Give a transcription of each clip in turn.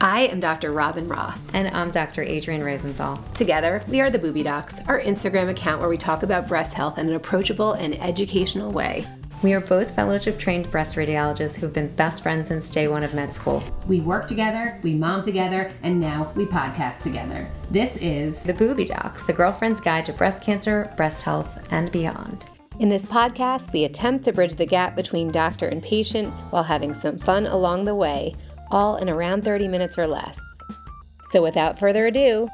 I am Dr. Robyn Roth. And I'm Dr. Adrienne Rosenthal. Together, we are the Booby Docs, our Instagram account where we talk about breast health in an approachable and educational way. We are both fellowship trained breast radiologists who've been best friends since day one of med school. We work together, we mom together, and now we podcast together. This is The Booby Docs, the girlfriend's guide to breast cancer, breast health, and beyond. In this podcast, we attempt to bridge the gap between doctor and patient while having some fun along the way, all in around 30 minutes or less. So without further ado,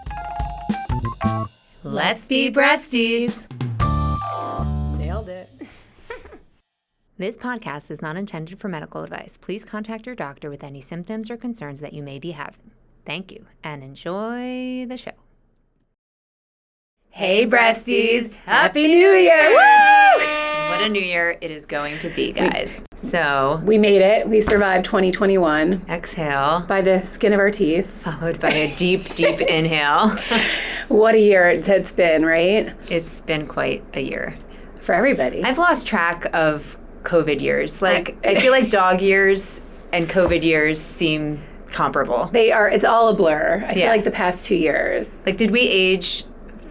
let's be breasties. Nailed it. This podcast is not intended for medical advice. Please contact your doctor with any symptoms or concerns that you may be having. Thank you and enjoy the show. Hey, breasties! Happy New Year! Woo! What a new year it is going to be, guys. So, We made it. We survived 2021 exhale, by the skin of our teeth. followed by a deep, deep inhale. What a year it's been, right? It's been quite a year. For everybody. I've lost track of COVID years. Like, I feel like dog years and COVID years seem comparable. they are, it's all a blur. I feel like the past two years. Like, did we age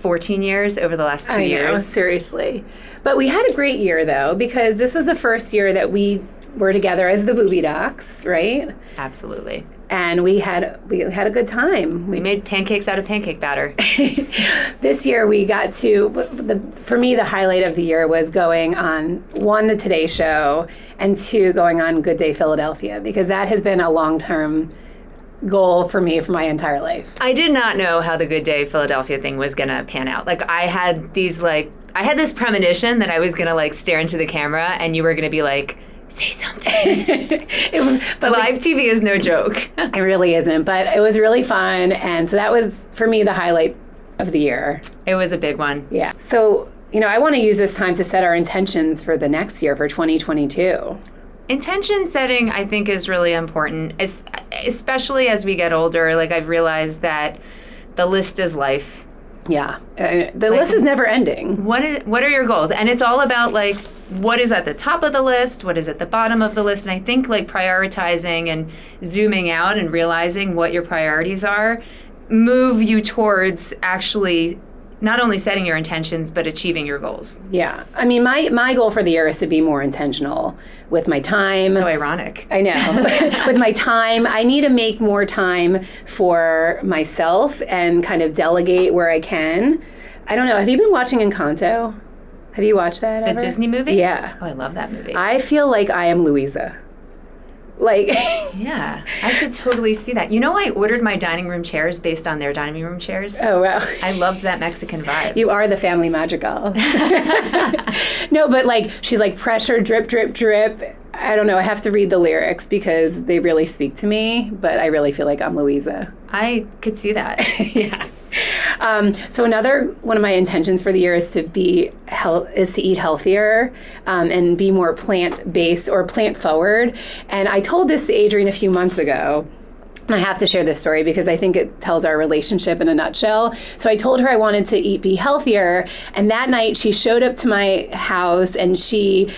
14 years over the last two I know, years? seriously. But we had a great year though, because this was the first year that we were together as the booby docs, right? Absolutely. And we had we had a good time. We made pancakes out of pancake batter. this year we got to the for me the highlight of the year was going on one the Today Show and two going on Good Day Philadelphia because that has been a long term goal for me for my entire life. I did not know how the Good Day Philadelphia thing was gonna pan out. Like I had these like I had this premonition that I was gonna like stare into the camera and you were gonna be like, say something. It but Live TV is no joke. It really isn't, but it was really fun. And so that was, for me, the highlight of the year. it was a big one. Yeah. So, you know, I want to use this time to set our intentions for the next year, for 2022. Intention setting, I think, is really important, es- especially as we get older. Like I've realized that the list is life. Yeah. Uh, the list is never ending. What is what are your goals? And it's all about like what is at the top of the list, what is at the bottom of the list, and I think like prioritizing and zooming out and realizing what your priorities are move you towards actually not only setting your intentions but achieving your goals. Yeah. I mean, my, my goal for the year is to be more intentional with my time. So ironic. I know. With my time, I need to make more time for myself and kind of delegate where I can. I don't know. Have you been watching Encanto? Have you watched that? The ever? Disney movie? Yeah. Oh, I love that movie. I feel like I am Luisa. Like, yeah, I could totally see that. You know, I ordered my dining room chairs based on their dining room chairs. oh wow. I loved that Mexican vibe. You are the family magical. no, but like she's like pressure, drip, drip, drip. I don't know. I have to read the lyrics because they really speak to me, but I really feel like I'm Luisa. I could see that. yeah. Um, so another one of my intentions for the year is to be health is to eat healthier um, and be more plant based or plant forward. And I told this to Adrienne a few months ago. And I have to share this story because I think it tells our relationship in a nutshell. So I told her I wanted to eat be healthier, and that night she showed up to my house and she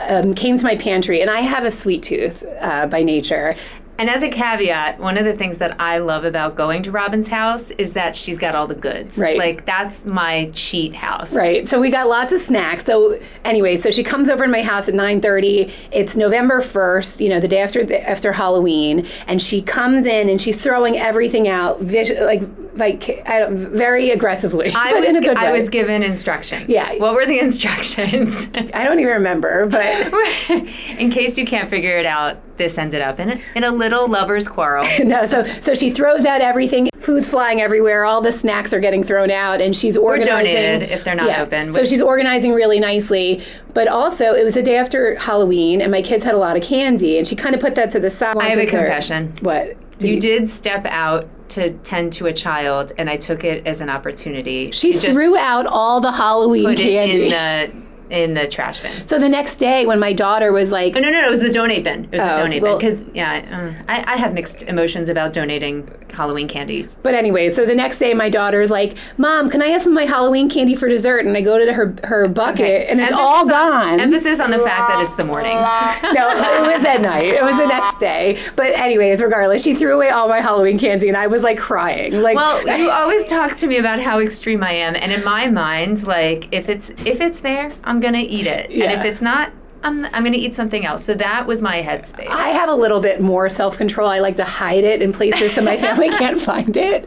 um, came to my pantry. And I have a sweet tooth uh, by nature, And as a caveat, one of the things that I love about going to Robyn's house is that she's got all the goods. Right. Like that's my cheat house. Right. So we got lots of snacks. So anyway, so she comes over to my house at 9:30. It's November 1st, you know, the day after the, after Halloween, and she comes in and she's throwing everything out vis- like like I don't, very aggressively, I but was, in a good I way. was given instructions. Yeah. What were the instructions? I don't even remember, but in case you can't figure it out, this ended up in a, in a little lover's quarrel. no. So so she throws out everything. Food's flying everywhere. All the snacks are getting thrown out, and she's organizing. donated if they're not Yeah. open. So she's organizing really nicely. But also, it was the day after Halloween, and my kids had a lot of candy, and she kind of put that to the side. I have a confession. What? you, did step out to tend to a child, and I took it as an opportunity. She threw out all the Halloween candy. in the in the trash bin. so the next day, when my daughter was like, Oh, no, no, no, it was the donate bin. It was Oh, the donate well- bin because yeah, I, I have mixed emotions about donating Halloween candy. But anyway, so the next day, my daughter's like, "Mom, can I have some of my Halloween candy for dessert?" And I go to her her bucket, Okay. and it's Emphasis all on- gone. Emphasis on the fact that it's the morning. no, it was at night. It was the next day. But anyways, regardless, she threw away all my Halloween candy, and I was like crying. Like, Well, you always talk to me about how extreme I am, and in my mind, like if it's if it's there, I'm gonna eat it, and if it's not, I'm I'm gonna eat something else. So that was my headspace. I have a little bit more self control. I like to hide it in places so my family can't find it.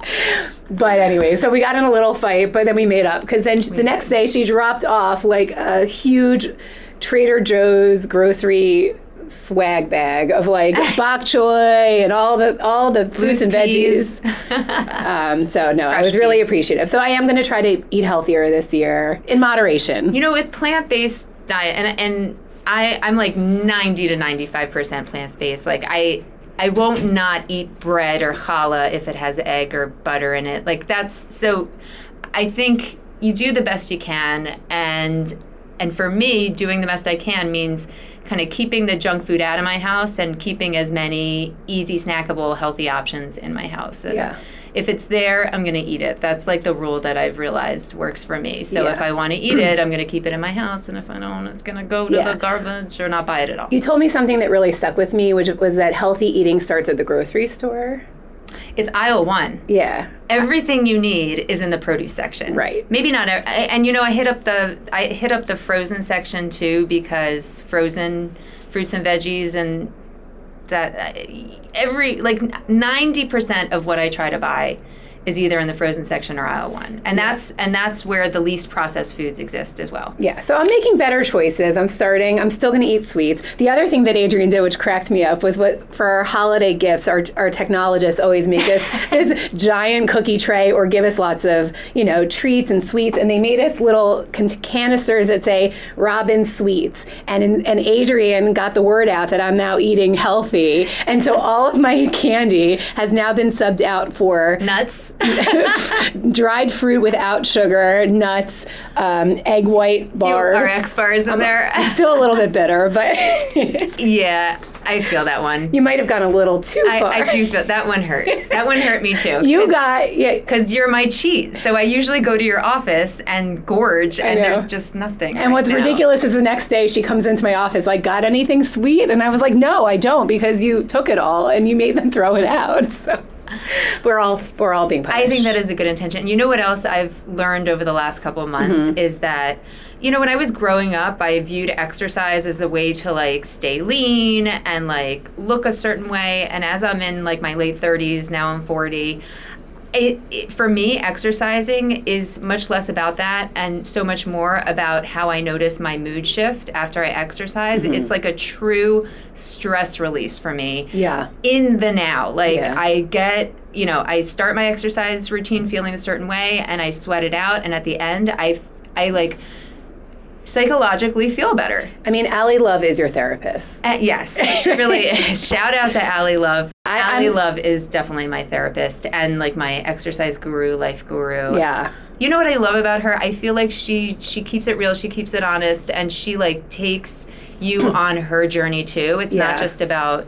But anyway, so we got in a little fight, but then we made up because then the next day she dropped off like a huge Trader Joe's grocery swag bag of like bok choy and all the all the fruits and veggies. Um, so no, I Fresh was really peas. appreciative. So I am going to try to eat healthier this year in moderation. You know, with plant based diet, and and I I'm like ninety to ninety five percent plant based. Like I I won't not eat bread or challah if it has egg or butter in it. Like that's so. I think you do the best you can, and and for me, doing the best I can means kind of keeping the junk food out of my house and keeping as many easy snackable healthy options in my house. And Yeah. If it's there, I'm going to eat it. That's like the rule that I've realized works for me. So Yeah. if I want to eat it, I'm going to keep it in my house. And if I don't, it's going to go to Yeah. the garbage or not buy it at all. You told me something that really stuck with me, which was that healthy eating starts at the grocery store. It's aisle one. Yeah. Everything you need is in the produce section. Right. Maybe not. And you know, I hit up the I hit up the frozen section too because frozen fruits and veggies and that uh, every like ninety percent of what I try to buy is either in the frozen section or aisle one, and that's and that's where the least processed foods exist as well. Yeah, so I'm making better choices. I'm starting. I'm still going to eat sweets. The other thing that Adrienne did, which cracked me up, was what for our holiday gifts, our, our technologists always make us this giant cookie tray or give us lots of you know treats and sweets, and they made us little can- canisters that say Robyn Sweets, and and Adrienne got the word out that I'm now eating healthy, and so all of my candy has now been subbed out for Nuts. dried fruit without sugar, nuts, um, egg white bars. RX bars in there. Still a little bit bitter, but yeah, I feel that one. you might have gone a little too I, far. I do feel that one hurt. That one hurt me too. You got yeah. because you're my cheat. So I usually go to your office and gorge, and there's just nothing. And right what's now. ridiculous is the next day she comes into my office like, "Got anything sweet?" And I was like, "No, I don't, because you took it all and you made them throw it out." So we're all we're all being punished. I think that is a good intention. You know what else I've learned over the last couple of months Mm-hmm. is that, you know, when I was growing up, I viewed exercise as a way to like stay lean and like look a certain way. And as I'm in like my late 30s, now I'm 40. It, it, for me, exercising is much less about that and so much more about how I notice my mood shift after I exercise. Mm-hmm. It's like a true stress release for me Yeah. in the now. Like Yeah. I get, you know, I start my exercise routine feeling a certain way and I sweat it out and at the end I I like psychologically feel better. I mean, Allie Love is your therapist. Uh, yes, she really is. Shout out to Allie Love. I- Allie I'm- Love is definitely my therapist and like my exercise guru, life guru. Yeah. You know what I love about her? I feel like she she keeps it real, she keeps it honest, and she like takes you on her journey too. It's not just about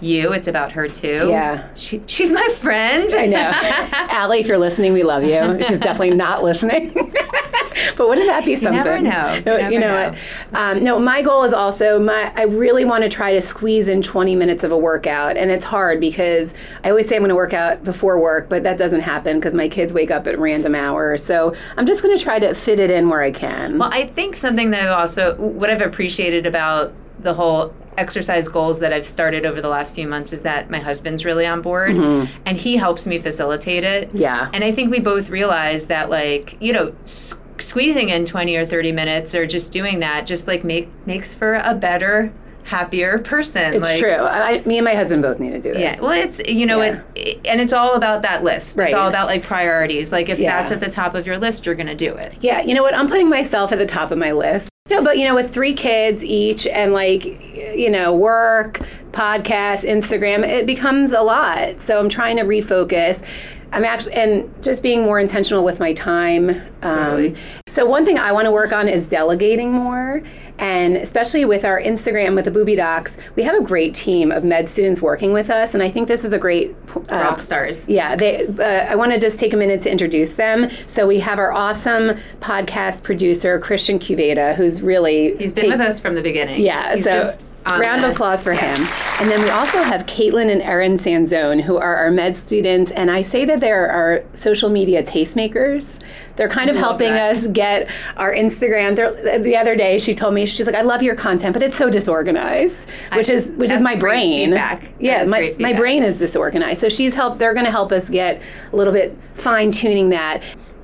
you; it's about her too. Yeah. she, she's my friend. I know. Allie, if you're listening, we love you. She's definitely not listening. but wouldn't that be something? never know. You No, you know, know. what? Um, no, my goal is also my. I really want to try to squeeze in 20 minutes of a workout, and it's hard because I always say I'm going to work out before work, but that doesn't happen because my kids wake up at random hours. So I'm just going to try to fit it in where I can. Well, I think something that I've also what I've appreciated about the whole exercise goals that I've started over the last few months is that my husband's really on board and he helps me facilitate it. Mm-hmm. yeah. And I think we both realize that like, you know, s- squeezing in 20 or 30 minutes or just doing that just like make makes for a better, happier person. It's like, true. I, me and my husband both need to do this. Yeah, well, it's you know, Yeah. it, and it's all about that list. Right. It's all about like priorities. Like if Yeah. that's at the top of your list, you're gonna do it. Yeah, you know what? I'm putting myself at the top of my list. No, but you know, with three kids each and like, you know, work, podcast, Instagram, it becomes a lot. So I'm trying to refocus. I'm actually, and just being more intentional with my time. Um, Totally. So, one thing I want to work on is delegating more. And especially with our Instagram, with the Booby Docs, we have a great team of med students working with us. And I think this is a great. Uh, Rock stars. yeah, they. Uh, I want to just take a minute to introduce them. So we have our awesome podcast producer Christian Cuveta, who's really He's been take- with us from the beginning. yeah, He's so just on round of applause for him. And then we also have Caitlin and Erin Sanzone, who are our med students. And I say that they're our social media tastemakers. They're kind of helping that. us get our Instagram. They're, the other day, she told me she's like, "I love your content, but it's so disorganized," which I- is which is my brain. feedback. Yeah, my my brain is disorganized. So she's help. They're going to help us get a little bit fine tuning that.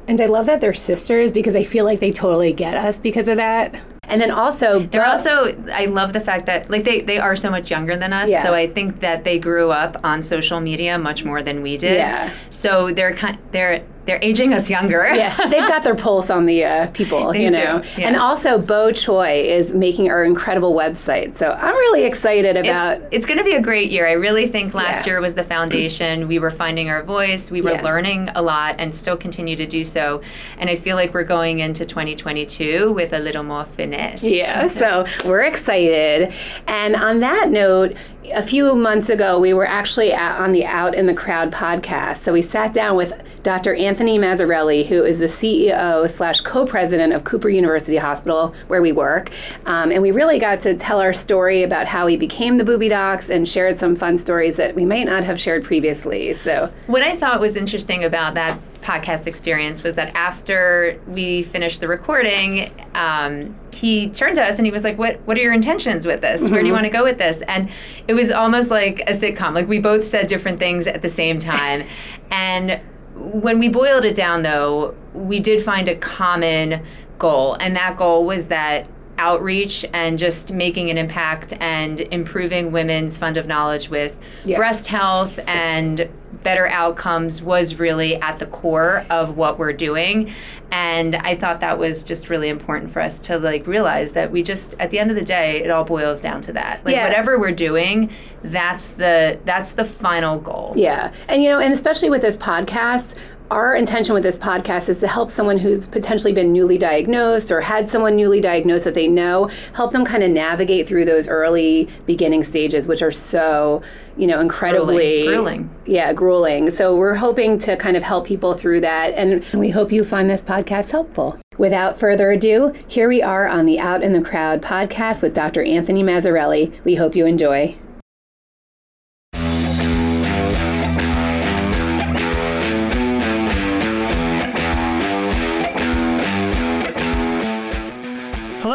And I love that they're sisters because I feel like they totally get us because of that. And then also, They're also. I love the fact that like they they are so much younger than us. Yeah. So I think that they grew up on social media much more than we did. Yeah. So they're kind they're they're aging us younger. yeah, they've got their pulse on the uh, people, They you know. yeah. And also, Bo Choi is making our incredible website. So I'm really excited about. It's, it's going to be a great year. I really think last Yeah. year was the foundation. We were finding our voice. We were Yeah. learning a lot and still continue to do so. And I feel like we're going into 2022 with a little more finesse. yeah, so we're excited. And on that note, a few months ago, we were actually on the Out in the Crowd podcast. So we sat down with Dr. Anthony Mazzarelli, who is the CEO slash co-president of Cooper University Hospital, where we work. Um, and we really got to tell our story about how we became the Booby Docs and shared some fun stories that we might not have shared previously. So What I thought was interesting about that podcast experience was that after we finished the recording, um, he turned to us and he was like, "What What are your intentions with this? Where do you want to go with this?" And it was almost like a sitcom. Like we both said different things at the same time, and when we boiled it down, though, we did find a common goal, and that goal was that outreach and just making an impact and improving women's fund of knowledge with Yeah. breast health and better outcomes was really at the core of what we're doing and i thought that was just really important for us to like realize that we just at the end of the day it all boils down to that like Yeah. whatever we're doing that's the that's the final goal Yeah. And, you know, and especially with this podcast, our intention with this podcast is to help someone who's potentially been newly diagnosed or had someone newly diagnosed that they know, help them kind of navigate through those early beginning stages, which are so, you know, incredibly Grueling. Yeah, grueling. So we're hoping to kind of help people through that. And we hope you find this podcast helpful. Without further ado, here we are on the Out in the Crowd podcast with Dr. Anthony Mazzarelli. We hope you enjoy.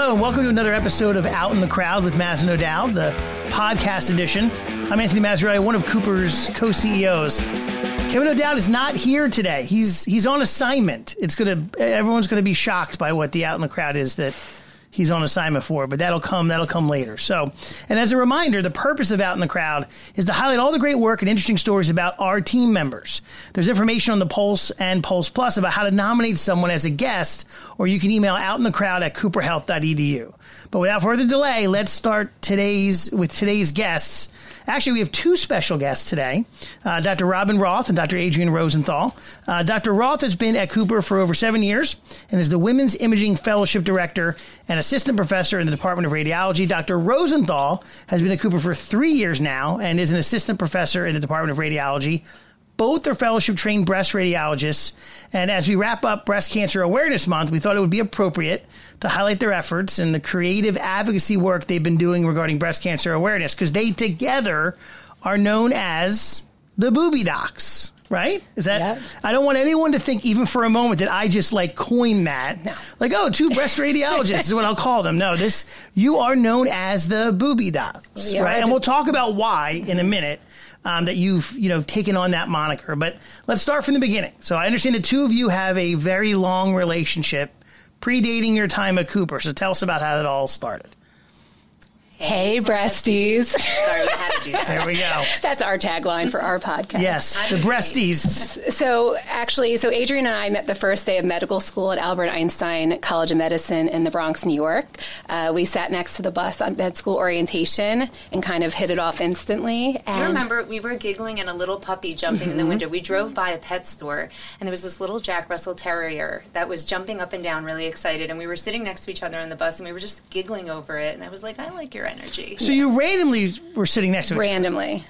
And welcome to another episode of Out in the Crowd with Mazz and O'Dowd, the podcast edition. I'm Anthony Mazzarelli, one of Cooper's co-CEOs. Kevin O'Dowd is not here today. He's he's on assignment. It's gonna everyone's gonna be shocked by what the Out in the Crowd is that he's on assignment for, but that'll come that'll come later. So, and as a reminder, the purpose of Out in the Crowd is to highlight all the great work and interesting stories about our team members. There's information on the Pulse and Pulse Plus about how to nominate someone as a guest, or you can email out in the crowd at cooperhealth.edu. But without further delay, let's start today's with today's guests. Actually, we have two special guests today uh, Dr. Robyn Roth and Dr. Adrienne Rosenthal. Uh, Dr. Roth has been at Cooper for over seven years and is the Women's Imaging Fellowship Director and Assistant Professor in the Department of Radiology. Dr. Rosenthal has been at Cooper for three years now and is an Assistant Professor in the Department of Radiology. Both are fellowship trained breast radiologists. And as we wrap up Breast Cancer Awareness Month, we thought it would be appropriate to highlight their efforts and the creative advocacy work they've been doing regarding breast cancer awareness because they together are known as the Booby Docs. Right? Is that? Yeah. I don't want anyone to think, even for a moment, that I just like coined that. Like, oh, two breast radiologists is what I'll call them. No, this you are known as the Booby Docs, Yeah, right? And we'll talk about why in a minute um, that you've you know taken on that moniker. But let's start from the beginning. So I understand the two of you have a very long relationship, predating your time at Cooper. So tell us about how it all started. Hey, breasties. Sorry, we had to do that. There we go. That's our tagline for our podcast. Yes, the breasties. So actually, so Adrienne and I met the first day of medical school at Albert Einstein College of Medicine in the Bronx, New York. Uh, we sat next to the bus on med school orientation and kind of hit it off instantly. Do you remember we were giggling and a little puppy jumping in the window? We drove by a pet store and there was this little Jack Russell Terrier that was jumping up and down, really excited. And we were sitting next to each other on the bus and we were just giggling over it. And I was like, I like your energy. So you randomly were sitting next to each randomly.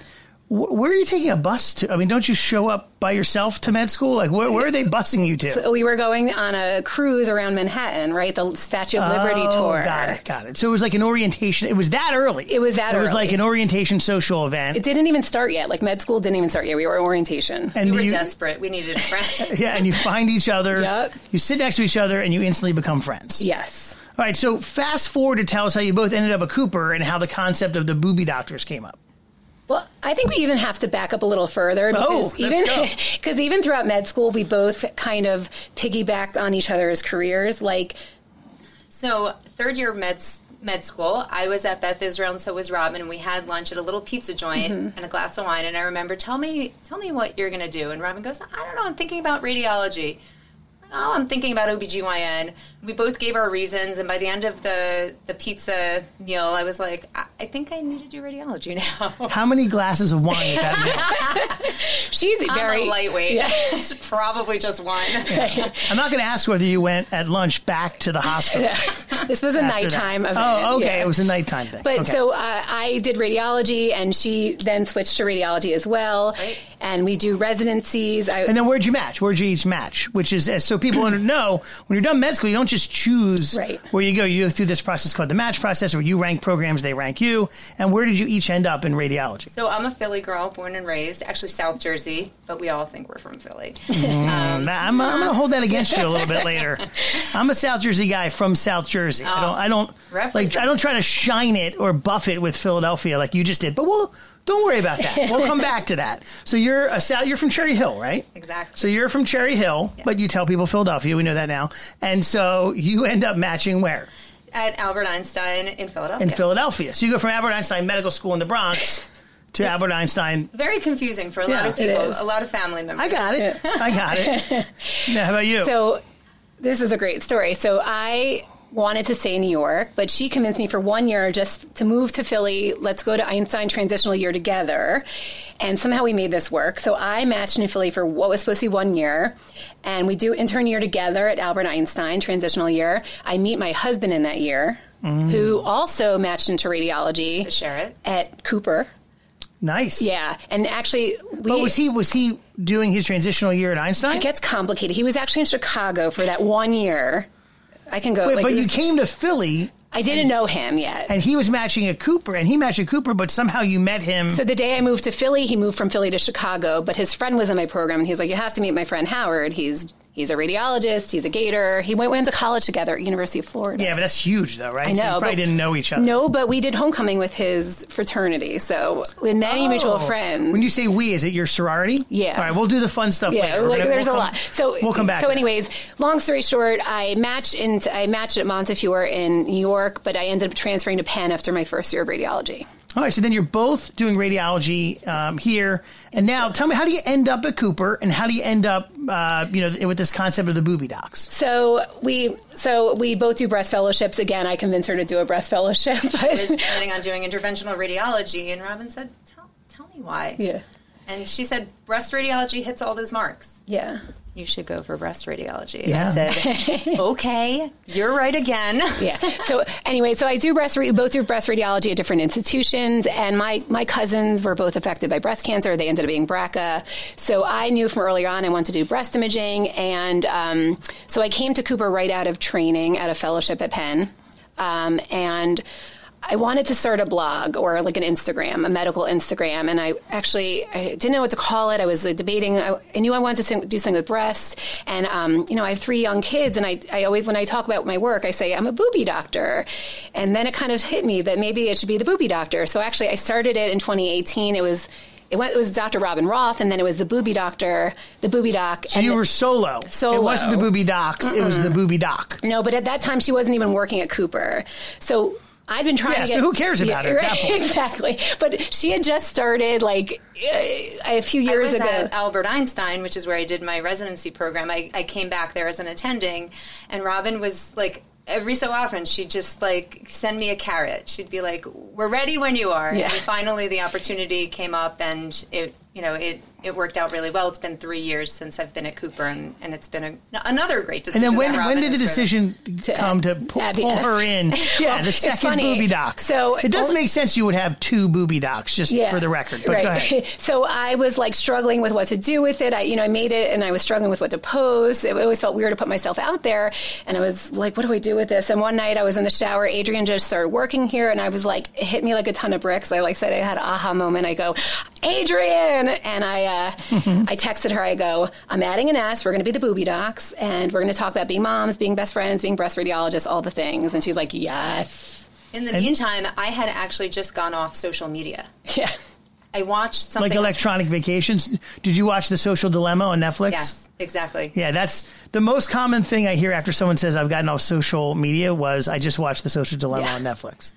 Wh- Where are you taking a bus to? I mean, don't you show up by yourself to med school? Like, where, where are they busing you to? We were going on a cruise around Manhattan, right? The Statue of Liberty Oh, tour. Got it, got it. So it was like an orientation. It was that early. It was that It was early. like an orientation social event. It didn't even start yet. Like med school didn't even start yet. We were in orientation. and We were you, desperate. We needed a friend. yeah, and you find each other. Yep. You sit next to each other, and you instantly become friends. Yes. All right. So fast forward to tell us how you both ended up at Cooper and how the concept of the booby doctors came up. Well, I think we even have to back up a little further Oh, because let's even because even throughout med school, we both kind of piggybacked on each other's careers. Like, So third year med med school, I was at Beth Israel, and so was Robyn, and we had lunch at a little pizza joint Mm-hmm. and a glass of wine. And I remember, tell me, tell me what you're going to do. And Robyn goes, I don't know, I'm thinking about radiology. Oh, I'm thinking about OBGYN. We both gave our reasons, and by the end of the, the pizza meal, I was like, I, I think I need to do radiology now. How many glasses of wine at that she's I'm very a lightweight. Yeah. it's probably just one. I'm not going to ask whether you went at lunch back to the hospital. This was a after that. nighttime event. Oh, okay. yeah. It was a nighttime thing. But Okay. so uh, I did radiology, and she then switched to radiology as well. Right. And we do residencies. I, And then where'd you match? Where'd you each match? Which is so people know when you're done med school, you don't just choose Right. where you go. You go through this process called the match process, where you rank programs, they rank you. And where did you each end up in radiology? So I'm a Philly girl, born and raised, actually South Jersey, but we all think we're from Philly. Um, I'm, I'm going to hold that against you a little bit later. I'm a South Jersey guy from South Jersey. I don't. I don't like. I don't try to shine it or buff it with Philadelphia like you just did. But we'll don't worry about that. We'll come back to that. So you're a South. You're from Cherry Hill, right? Exactly. So you're from Cherry Hill, but you tell people Philadelphia. We know that now. And so you end up matching where? At Albert Einstein in Philadelphia. In Philadelphia. So you go from Albert Einstein Medical School in the Bronx to Albert Einstein. Very confusing for a Yeah. lot of people, a lot of family members. I got it. I got it. Now, how about you? So this is a great story. So I wanted to stay in New York, but she convinced me for one year just to move to Philly. Let's go to Einstein transitional year together. And somehow we made this work. So I matched in Philly for what was supposed to be one year. And we do intern year together at Albert Einstein transitional year. I meet my husband in that year, mm. who also matched into radiology Share it. at Cooper. nice. Yeah. And actually, we. But was he was he doing his transitional year at Einstein? It gets complicated. He was actually in Chicago for that one year. I can go. Wait, like, but it you came to Philly I didn't know him yet. and he was matching a Cooper and he matched a Cooper, but somehow you met him. so the day I moved to Philly, he moved from Philly to Chicago. But his friend was in my program, and he's like, "You have to meet my friend Howard. He's he's a radiologist. He's a Gator. He went went to college together at University of Florida." yeah, but that's huge though, right? I So know. you probably didn't know each other. No, but we did homecoming with his fraternity. So with many oh. mutual Oh. friends. When you say we, is it your sorority? Yeah. All right, we'll do the fun stuff Yeah, later. Like gonna- there's we'll a come- lot. So we'll come back. So, anyways, long story short, I matched into I matched at Montefiore in New York, but I ended up transferring to Penn after my first year of radiology. All right, so then you're both doing radiology um, here, and now tell me how do you end up at Cooper, and how do you end up, uh, you know, with this concept of the booby docs? So we so we both do breast fellowships. Again, I convinced her to do a breast fellowship. I was planning on doing interventional radiology, and Robyn said, tell, tell me why. yeah, And she said, breast radiology hits all those marks. yeah, You should go for breast radiology. And Yeah. I said, okay, you're right again. yeah. So anyway, so I do breast we both do breast radiology at different institutions, and my my cousins were both affected by breast cancer. They ended up being BRCA. So I knew from earlier on I wanted to do breast imaging, and um, so I came to Cooper right out of training at a fellowship at Penn, um, and. I wanted to start a blog or like an Instagram, a medical Instagram, and I actually I didn't know what to call it. I was uh, debating. I, I knew I wanted to sing, do something with breast, and um, you know I have three young kids, and I, I always when I talk about my work, I say I'm a booby doctor, and then it kind of hit me that maybe it should be the booby doctor. So actually, I started it in 2018. It was. It, went, it was Dr. Robyn Roth, and then it was the Booby Doctor, the Booby Doc. So and you the- were solo. Solo. It wasn't the booby docs. It was the booby doc. no, but at that time she wasn't even working at Cooper. So I'd been trying Yeah, to so get. who cares about her at right, exactly. But she had just started like uh, a few I years was ago. at Albert Einstein, which is where I did my residency program. I, I came back there as an attending, and Robyn was like, every so often, she'd just like send me a carrot. She'd be like, "We're ready when you are." Yeah. And finally, the opportunity came up, and it, you know, it it worked out really well. It's been three years since I've been at Cooper, and, and it's been a, another great decision. And then when when did the decision come to uh, pull, pull S. her in? Yeah, Well, the second booby doc. So- it doesn't make sense you would have two booby docs, just yeah, for the record. But right. go ahead. so I was like struggling with what to do with it. I, you know, I made it, and I was struggling with what to post. It always felt weird to put myself out there, and I was like, "What do I do with this?" And one night I was in the shower. Adrienne just started working here, and I was like, it hit me like a ton of bricks. I like said, I had an aha moment. I go, Adrienne, and I, uh, I texted her. I go, I'm adding an S. We're going to be the booby docs, and we're going to talk about being moms, being best friends, being breast radiologists, all the things. And she's like, Yes, In the meantime, I had actually just gone off social media. yeah. I watched something Like electronic vacations. Did you watch The Social Dilemma on Netflix? Yes, exactly. Yeah, that's the most common thing I hear after someone says I've gotten off social media was I just watched The Social Dilemma Yeah. on Netflix.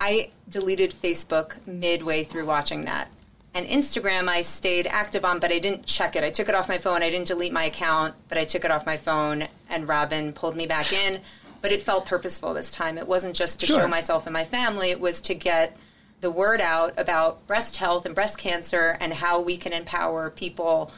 I deleted Facebook midway through watching that. And Instagram, I stayed active on, but I didn't check it. I took it off my phone. I didn't delete my account, but I took it off my phone, and Robyn pulled me back in. But it felt purposeful this time. It wasn't just to Sure. show myself and my family, it was to get the word out about breast health and breast cancer and how we can empower people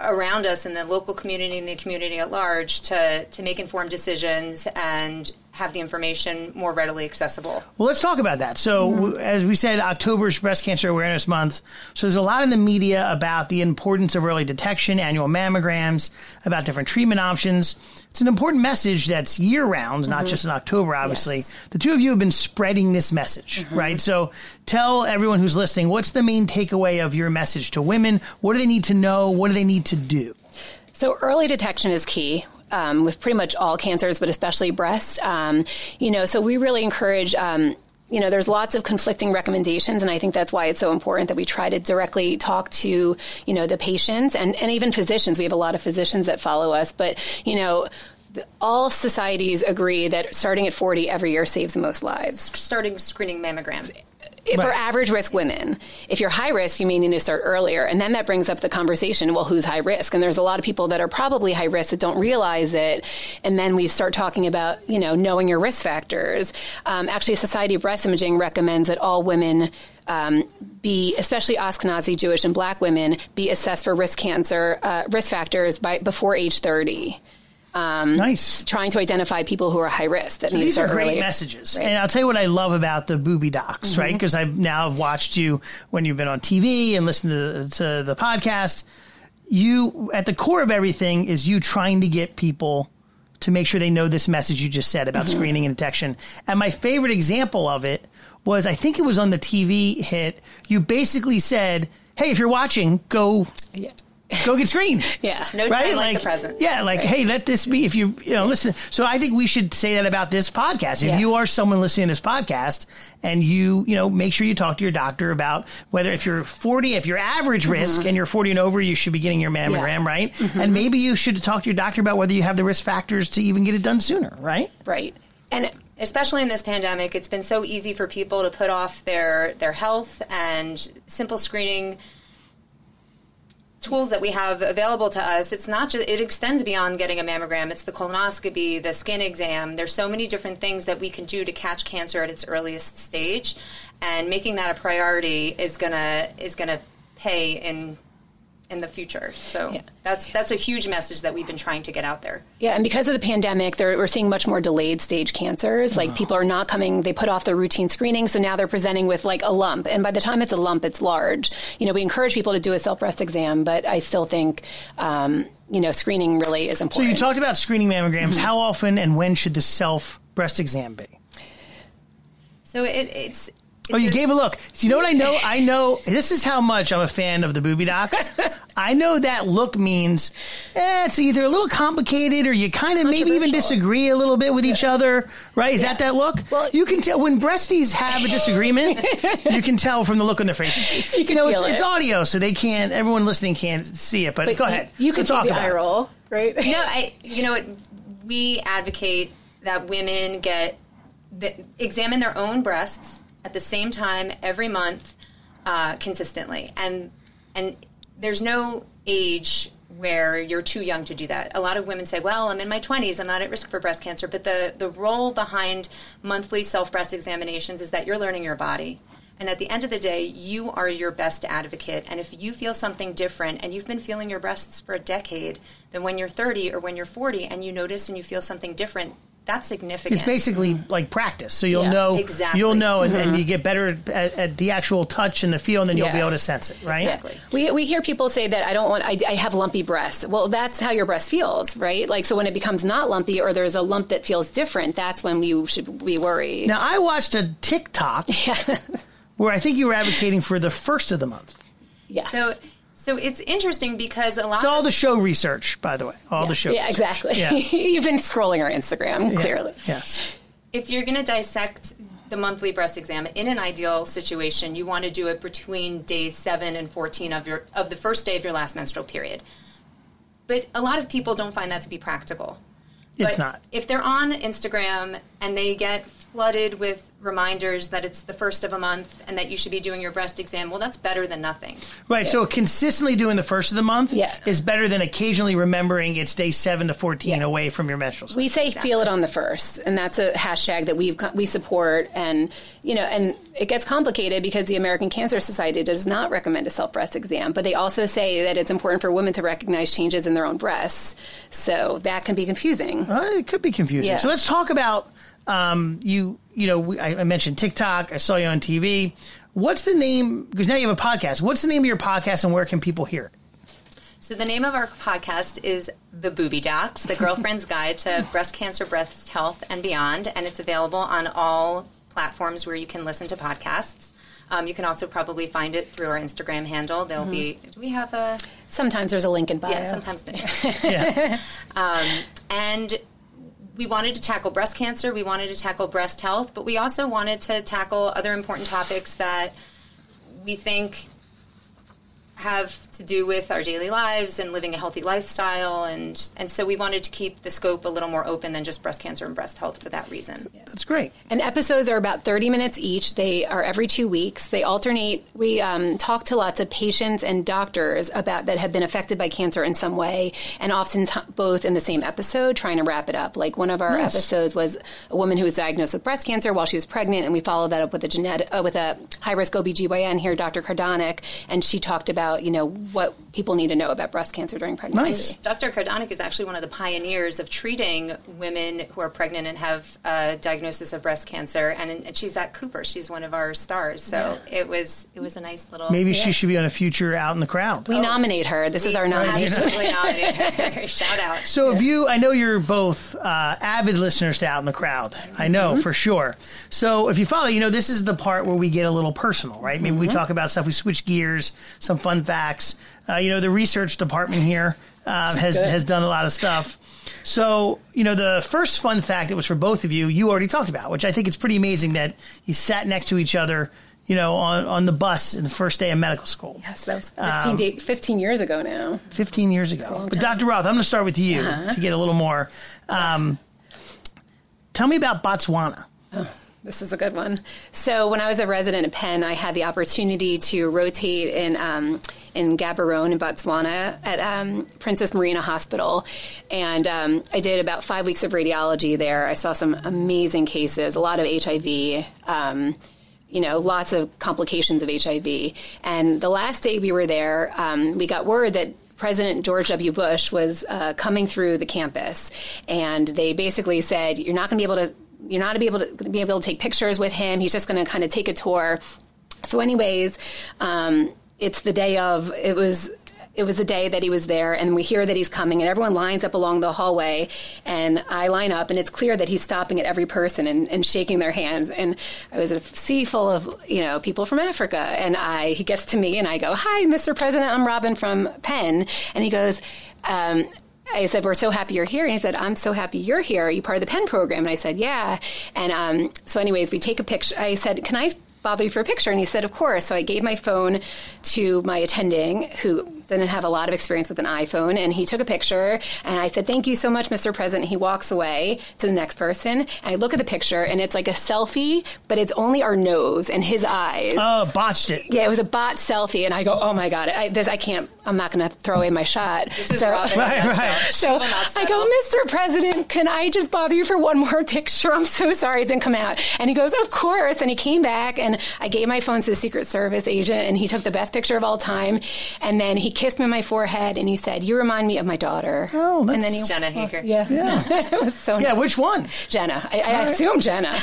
around us in the local community and the community at large to, to make informed decisions and have the information more readily accessible. Well, let's talk about that. So, mm-hmm. w- as we said, October's Breast Cancer Awareness Month. So, there's a lot in the media about the importance of early detection, annual mammograms, about different treatment options. It's an important message that's year round, not mm-hmm. just in October, obviously. Yes. The two of you have been spreading this message, mm-hmm. right? So, tell everyone who's listening what's the main takeaway of your message to women? What do they need to know? What do they need to do? So early detection is key. Um, with pretty much all cancers, but especially breast. Um, you know, so we really encourage. Um, you know, there's lots of conflicting recommendations, and I think that's why it's so important that we try to directly talk to, you know, the patients and, and even physicians. We have a lot of physicians that follow us, but, you know, all societies agree that starting at 40 every year saves the most lives Starting screening mammogram. If for Right. average risk women. If you're high risk, you may need to start earlier. And then that brings up the conversation well, who's high risk? And there's a lot of people that are probably high risk that don't realize it. And then we start talking about, you know, knowing your risk factors. Um, actually, Society of Breast Imaging recommends that all women. Um, be especially Ashkenazi Jewish and Black women be assessed for risk cancer uh, risk factors by before age 30. Um, Nice. Trying to identify people who are high risk that to These are great earlier. messages. Right. And I'll tell you what I love about the booby docs, right? Because I've now have watched you when you've been on TV and listened to, to the podcast. You, at the core of everything, is you trying to get people to make sure they know this message you just said about screening and detection. And my favorite example of it was I think it was on the TV hit. You basically said, hey, if you're watching, go Yeah. Go get screened. Yeah. No time like the present. Yeah, like hey, let this be. If you you know listen, so I think we should say that about this podcast. If Yeah. you are someone listening to this podcast, and you you know make sure you talk to your doctor about whether if you're 40, if you're average risk and you're 40 and over, you should be getting your mammogram, Mm-hmm. Right? And maybe you should talk to your doctor about whether you have the risk factors to even get it done sooner, right? Right. And especially in this pandemic, it's been so easy for people to put off their their health and simple screening tools that we have available to us. It's not just it extends beyond getting a mammogram. It's the colonoscopy, the skin exam. There's so many different things that we can do to catch cancer at its earliest stage, and making that a priority is gonna is gonna pay in in the future. So Yeah. that's that's a huge message that we've been trying to get out there. Yeah, and because of the pandemic, there, we're seeing much more delayed stage cancers. Like people are not coming; they put off their routine screening, so now they're presenting with like a lump, and by the time it's a lump, it's large. You know, we encourage people to do a self breast exam, but I still think, um, you know, screening really is important. So you talked about screening mammograms. Mm-hmm. How often and when should the self breast exam be? So it, it's. Oh, you a- gave a look. So you know what I know? I know this is how much I'm a fan of the booby docs. I know that look means eh, it's either a little complicated or you kind of maybe even disagree a little bit with each other, right? Is that that look? Well- you can tell when breasties have a disagreement. you can tell from the look on their faces. You, can know, it's, feel it's it. audio, so they can't. Everyone listening can't see it. But, But go you- ahead. You, So can talk see the about eye it. roll, right? No, I. You know, what, we advocate that women get th- examine their own breasts at the same time every month uh, consistently. And and there's no age where you're too young to do that. A lot of women say, "Well, I'm in my 20s, I'm not at risk for breast cancer." But the the role behind monthly self breast examinations is that you're learning your body. And at the end of the day, you are your best advocate. And if you feel something different and you've been feeling your breasts for a decade, then when you're 30 or when you're 40 and you notice and you feel something different, that's significant. It's basically like practice. So you'll Yeah, know, exactly. you'll know, and, and mm-hmm. you get better at, at the actual touch and the feel, and then you'll be able to sense it, right? Exactly. We, we hear people say that I don't want, I, I have lumpy breasts. Well, that's how your breast feels, right? Like, so when it becomes not lumpy or there's a lump that feels different, that's when you should be worried. Now, I watched a TikTok where I think you were advocating for the first of the month. yeah. So, so it's interesting because a lot It's all the show research, by the way. All the show. yeah, research. exactly. Yeah. You've been scrolling our Instagram, clearly. Yes. if you're going to dissect the monthly breast exam in an ideal situation, you want to do it between days 7 and 14 of your of the first day of your last menstrual period. But a lot of people don't find that to be practical. It's But not. If they're on Instagram and they get flooded with reminders that it's the first of a month and that you should be doing your breast exam, well, that's better than nothing. Right. So consistently doing the first of the month Yeah. is better than occasionally remembering it's day 7 to 14 away from your menstrual cycle. We say feel it on the first, and that's a hashtag that we we support. And you know, and it gets complicated because the American Cancer Society does not recommend a self breast exam, but they also say that it's important for women to recognize changes in their own breasts. So that can be confusing. Uh, it could be confusing. Yeah. So let's talk about um, you. You know, we, I, I mentioned TikTok. I saw you on TV. What's the name? Because now you have a podcast. What's the name of your podcast, and where can people hear it? So the name of our podcast is The Booby Docs, The Girlfriend's Guide to Breast Cancer, Breast Health, and Beyond, and it's available on all platforms where you can listen to podcasts. Um, you can also probably find it through our Instagram handle. There'll be. Do we have a? Sometimes there's a link in bio. Yeah, sometimes there. Yeah. um, and we wanted to tackle breast cancer. We wanted to tackle breast health, but we also wanted to tackle other important topics that we think have to do with our daily lives and living a healthy lifestyle and and so we wanted to keep the scope a little more open than just breast cancer and breast health for that reason. That's great. And episodes are about 30 minutes each. They are every two weeks. They alternate. We um, talk to lots of patients and doctors about that have been affected by cancer in some way, and often t- both in the same episode, trying to wrap it up. Like one of our Nice. episodes was a woman who was diagnosed with breast cancer while she was pregnant, and we followed that up with a genetic, uh, with a high risk OBGYN here, Dr. Cardonick, and she talked about you know what people need to know about breast cancer during pregnancy. Nice. Dr. Cardonick is actually one of the pioneers of treating women who are pregnant and have a diagnosis of breast cancer, and, and she's at Cooper. She's one of our stars, so it was it was a nice little. Maybe she should be on a future out in the crowd. We nominate her. This is our nomination. Absolutely nominated. Shout out. So, if you, I know you're both uh, avid listeners to Out in the Crowd. I know for sure. So, if you follow, you know, this is the part where we get a little personal, right? Maybe we talk about stuff, we switch gears, some fun facts. Uh, you know, the research department here uh, has has done a lot of stuff. So, you know, the first fun fact that was for both of you, you already talked about, which I think it's pretty amazing that you sat next to each other, you know, on, on the bus in the first day of medical school. Yes, that was 15, Um, day, 15 years ago now. 15 years ago. But Dr. Roth, I'm going to start with you to get a little more. Um, tell me about Botswana. This is a good one. So when I was a resident at Penn, I had the opportunity to rotate in um, in Gaborone in Botswana at um, Princess Marina Hospital, and um, I did about five weeks of radiology there. I saw some amazing cases, a lot of HIV. Um, you know, lots of complications of HIV. And the last day we were there, um, we got word that President George W. Bush was uh, coming through the campus, and they basically said, "You're not going to be able to. You're not to be able to be able to take pictures with him. He's just going to kind of take a tour." So, anyways, um, it's the day of. It was. It was the day that he was there, and we hear that he's coming, and everyone lines up along the hallway, and I line up, and it's clear that he's stopping at every person and, and shaking their hands. And I was a sea full of you know people from Africa, and I he gets to me, and I go, "Hi, Mr. President, I'm Robyn from Penn," and he goes. Um, I said, "We're so happy you're here." And he said, "I'm so happy you're here. Are you part of the Penn program?" And I said, "Yeah." And um, so, anyways, we take a picture. I said, "Can I bother you for a picture?" And he said, "Of course." So I gave my phone to my attending, who didn't have a lot of experience with an iPhone, and he took a picture, and I said, "Thank you so much, Mr. President." He walks away to the next person, and I look at the picture, and it's like a selfie, but it's only our nose and his eyes. Oh, botched it. yeah, it was a botched selfie, and I go, "Oh my god, I, this I can't. I'm not going to throw away my shot." This so, Robyn. Right, right. so I go, Mr. President, can I just bother you for one more picture? I'm so sorry it didn't come out. And he goes, Of course. And he came back, and I gave my phone to the Secret Service agent, and he took the best picture of all time. And then he kissed me on my forehead, and he said, "You remind me of my daughter." Oh, and that's- then he, Jenna Hager. yeah, Yeah. it was so Yeah, nice. which one? Jenna. I, I assume Jenna.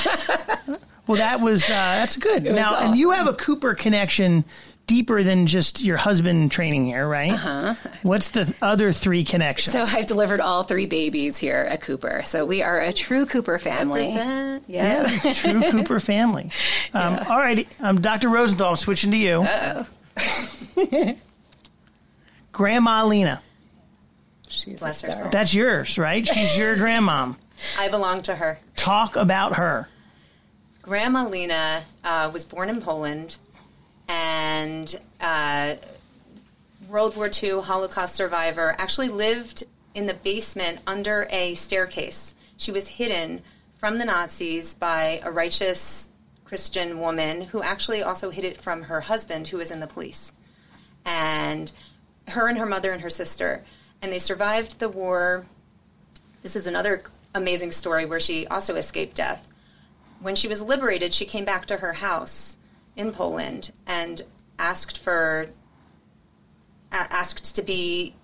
Well, that was uh, that's good. was now, and you have a Cooper connection deeper than just your husband training here, right? Uh-huh. What's the other three connections? so I've delivered all three babies here at Cooper. So we are a true Cooper family. Represent. Yeah. yeah, true Cooper family. Um, All right, um, Dr. Rosenthal, I'm switching to you. Grandma Lina, She's Bless her star. soul. that's yours, right? She's your grandmom. I belong to her. Talk about her. Grandma Lina uh, was born in Poland and uh, World War II Holocaust survivor, actually lived in the basement under a staircase. She was hidden from the Nazis by a righteous Christian woman who actually also hid it from her husband, who was in the police. And her and her mother and her sister. And they survived the war. This is another amazing story where she also escaped death when she was liberated, she came back to her house in Poland and asked for asked to be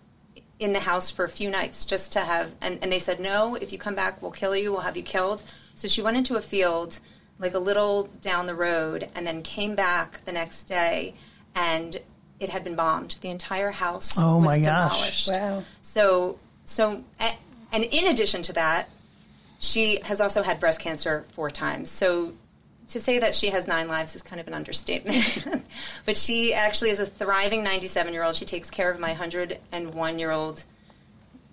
in the house for a few nights just to have and, and they said no if you come back we'll kill you we'll have you killed so she went into a field like a little down the road and then came back the next day and it had been bombed the entire house Oh, was my gosh. Wow. so, so, and in addition to that, she has also had breast cancer four times. So, to say that she has nine lives is kind of an understatement. but she actually is a thriving 97 year old. She takes care of my 101 year old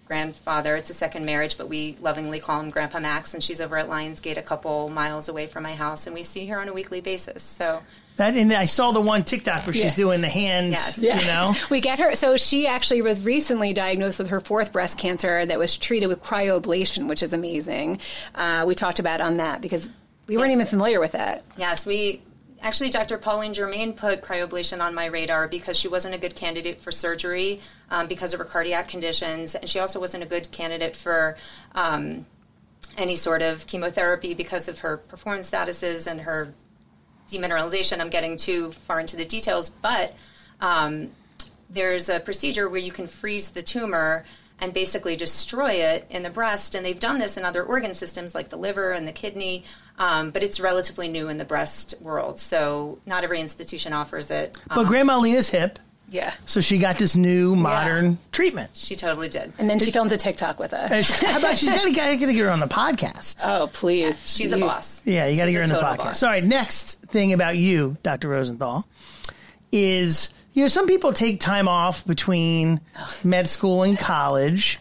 grandfather. It's a second marriage, but we lovingly call him Grandpa Max, and she's over at Lionsgate, a couple miles away from my house, and we see her on a weekly basis. So, That and I saw the one TikTok where she's Yeah. doing the hand, Yes. you know. We get her. So she actually was recently diagnosed with her fourth breast cancer that was treated with cryoablation, which is amazing. Uh, we talked about on that because we weren't even familiar with that. Yes, we actually Dr. Pauline Germain put cryoablation on my radar because she wasn't a good candidate for surgery um, because of her cardiac conditions, and she also wasn't a good candidate for um, any sort of chemotherapy because of her performance statuses and her demineralization. I'm getting too far into the details, but um, there's a procedure where you can freeze the tumor and basically destroy it in the breast. And they've done this in other organ systems like the liver and the kidney, um, but it's relatively new in the breast world. So not every institution offers it. But Um, Grandma Lina's hip, Yeah. so she got this new modern treatment. she totally did. And then she filmed a TikTok with us. She- How about she's got to get get her on the podcast? Oh, please. She's a boss. Yeah, you got to get her a in the podcast. boss. All right, next thing about you, Dr. Rosenthal, is you know some people take time off between med school and college,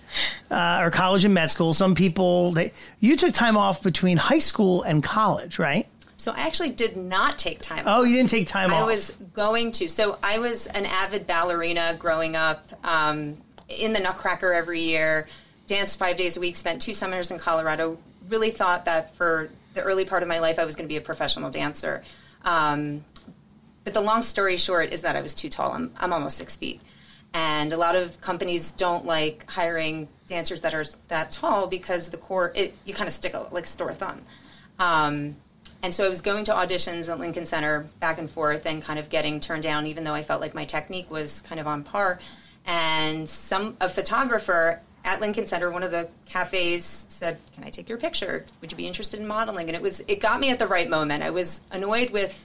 uh, or college and med school. Some people they you took time off between high school and college, right? So I actually did not take time Oh, you didn't take time I off. I was going to. So I was an avid ballerina growing up um, in the Nutcracker every year, danced five days a week, spent two summers in Colorado. Really thought that for the early part of my life, I was going to be a professional dancer. Um, but the long story short is that I was too tall. I'm, I'm almost six feet. And a lot of companies don't like hiring dancers that are that tall because the core, it, you kind of stick a, like store thumb. Um, and so I was going to auditions at Lincoln Center back and forth and kind of getting turned down, even though I felt like my technique was kind of on par. And some a photographer at Lincoln Center, one of the cafes, said, "Can I take your picture? Would you be interested in modeling?" And it was it got me at the right moment. I was annoyed with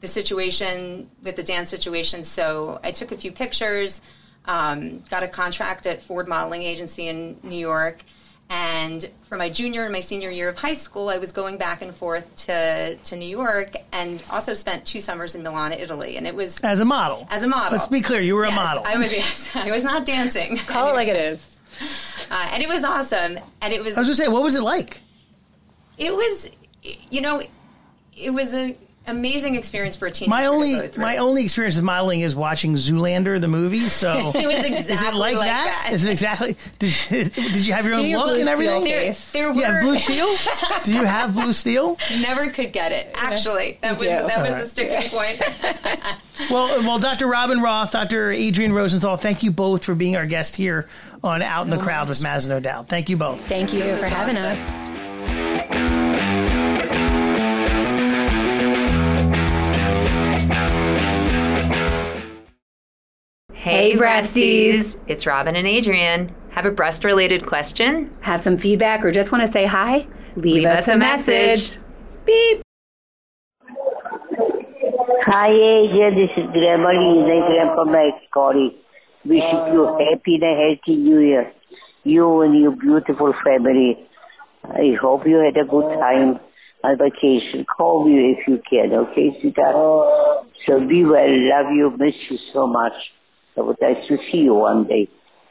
the situation with the dance situation, so I took a few pictures, um, got a contract at Ford Modeling Agency in New York. And for my junior and my senior year of high school, I was going back and forth to, to New York and also spent two summers in Milan, Italy. And it was as a model. as a model. Let's be clear, you were Yes, a model. I was, yes, I was not dancing. Call it like it is. Uh, and it was awesome. And it was I was gonna say, what was it like? it was you know it was a amazing experience for a teenager. My to only go through. my only experience with modeling is watching Zoolander the movie. So It was exactly is it like, that? that. Is it exactly? Did you, did you have your own your look blue and everything? steel there, face. there You have were blue steel? Do you have blue steel? never could get it. Actually, that was do. that was Alright. the sticking point. Well, uh, well, Dr. Robyn Roth, Dr. Adrienne Rosenthal, thank you both for being our guest here on Out in the Crowd with Mazz and O'Dowd. Thank you both. Thank you for having us. Hey, Hey, breasties. It's Robyn and Adrienne. Have a breast related question? Have some feedback or just want to say hi? Leave, Leave us a message. Beep. Hi, Asia. This is Grandma Lina and Grandpa Mike Scotty. Wishing you a happy and healthy New Year. You and your beautiful family. I hope you had a good time on vacation. Call me if you can, okay, sweetheart? So be well. Love you. Miss you so much. I would like to see you one day.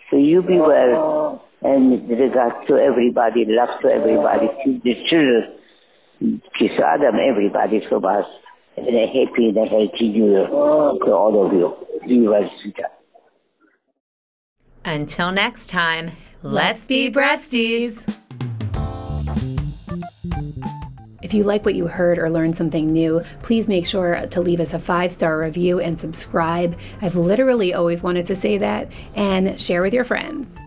So you be well. And regards to everybody. Love to everybody. To the children. Kiss Adam, everybody from us. And a happy and a healthy New Year to all of you. Until next time, Let's be breasties. If you like what you heard or learned something new, please make sure to leave us a five star review and subscribe. I've literally always wanted to say that, and share with your friends.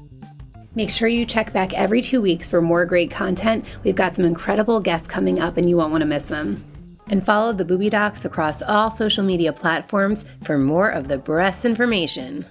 Make sure you check back every two weeks for more great content. We've got some incredible guests coming up, and you won't want to miss them. And follow the Boobie Docs across all social media platforms for more of the breast information.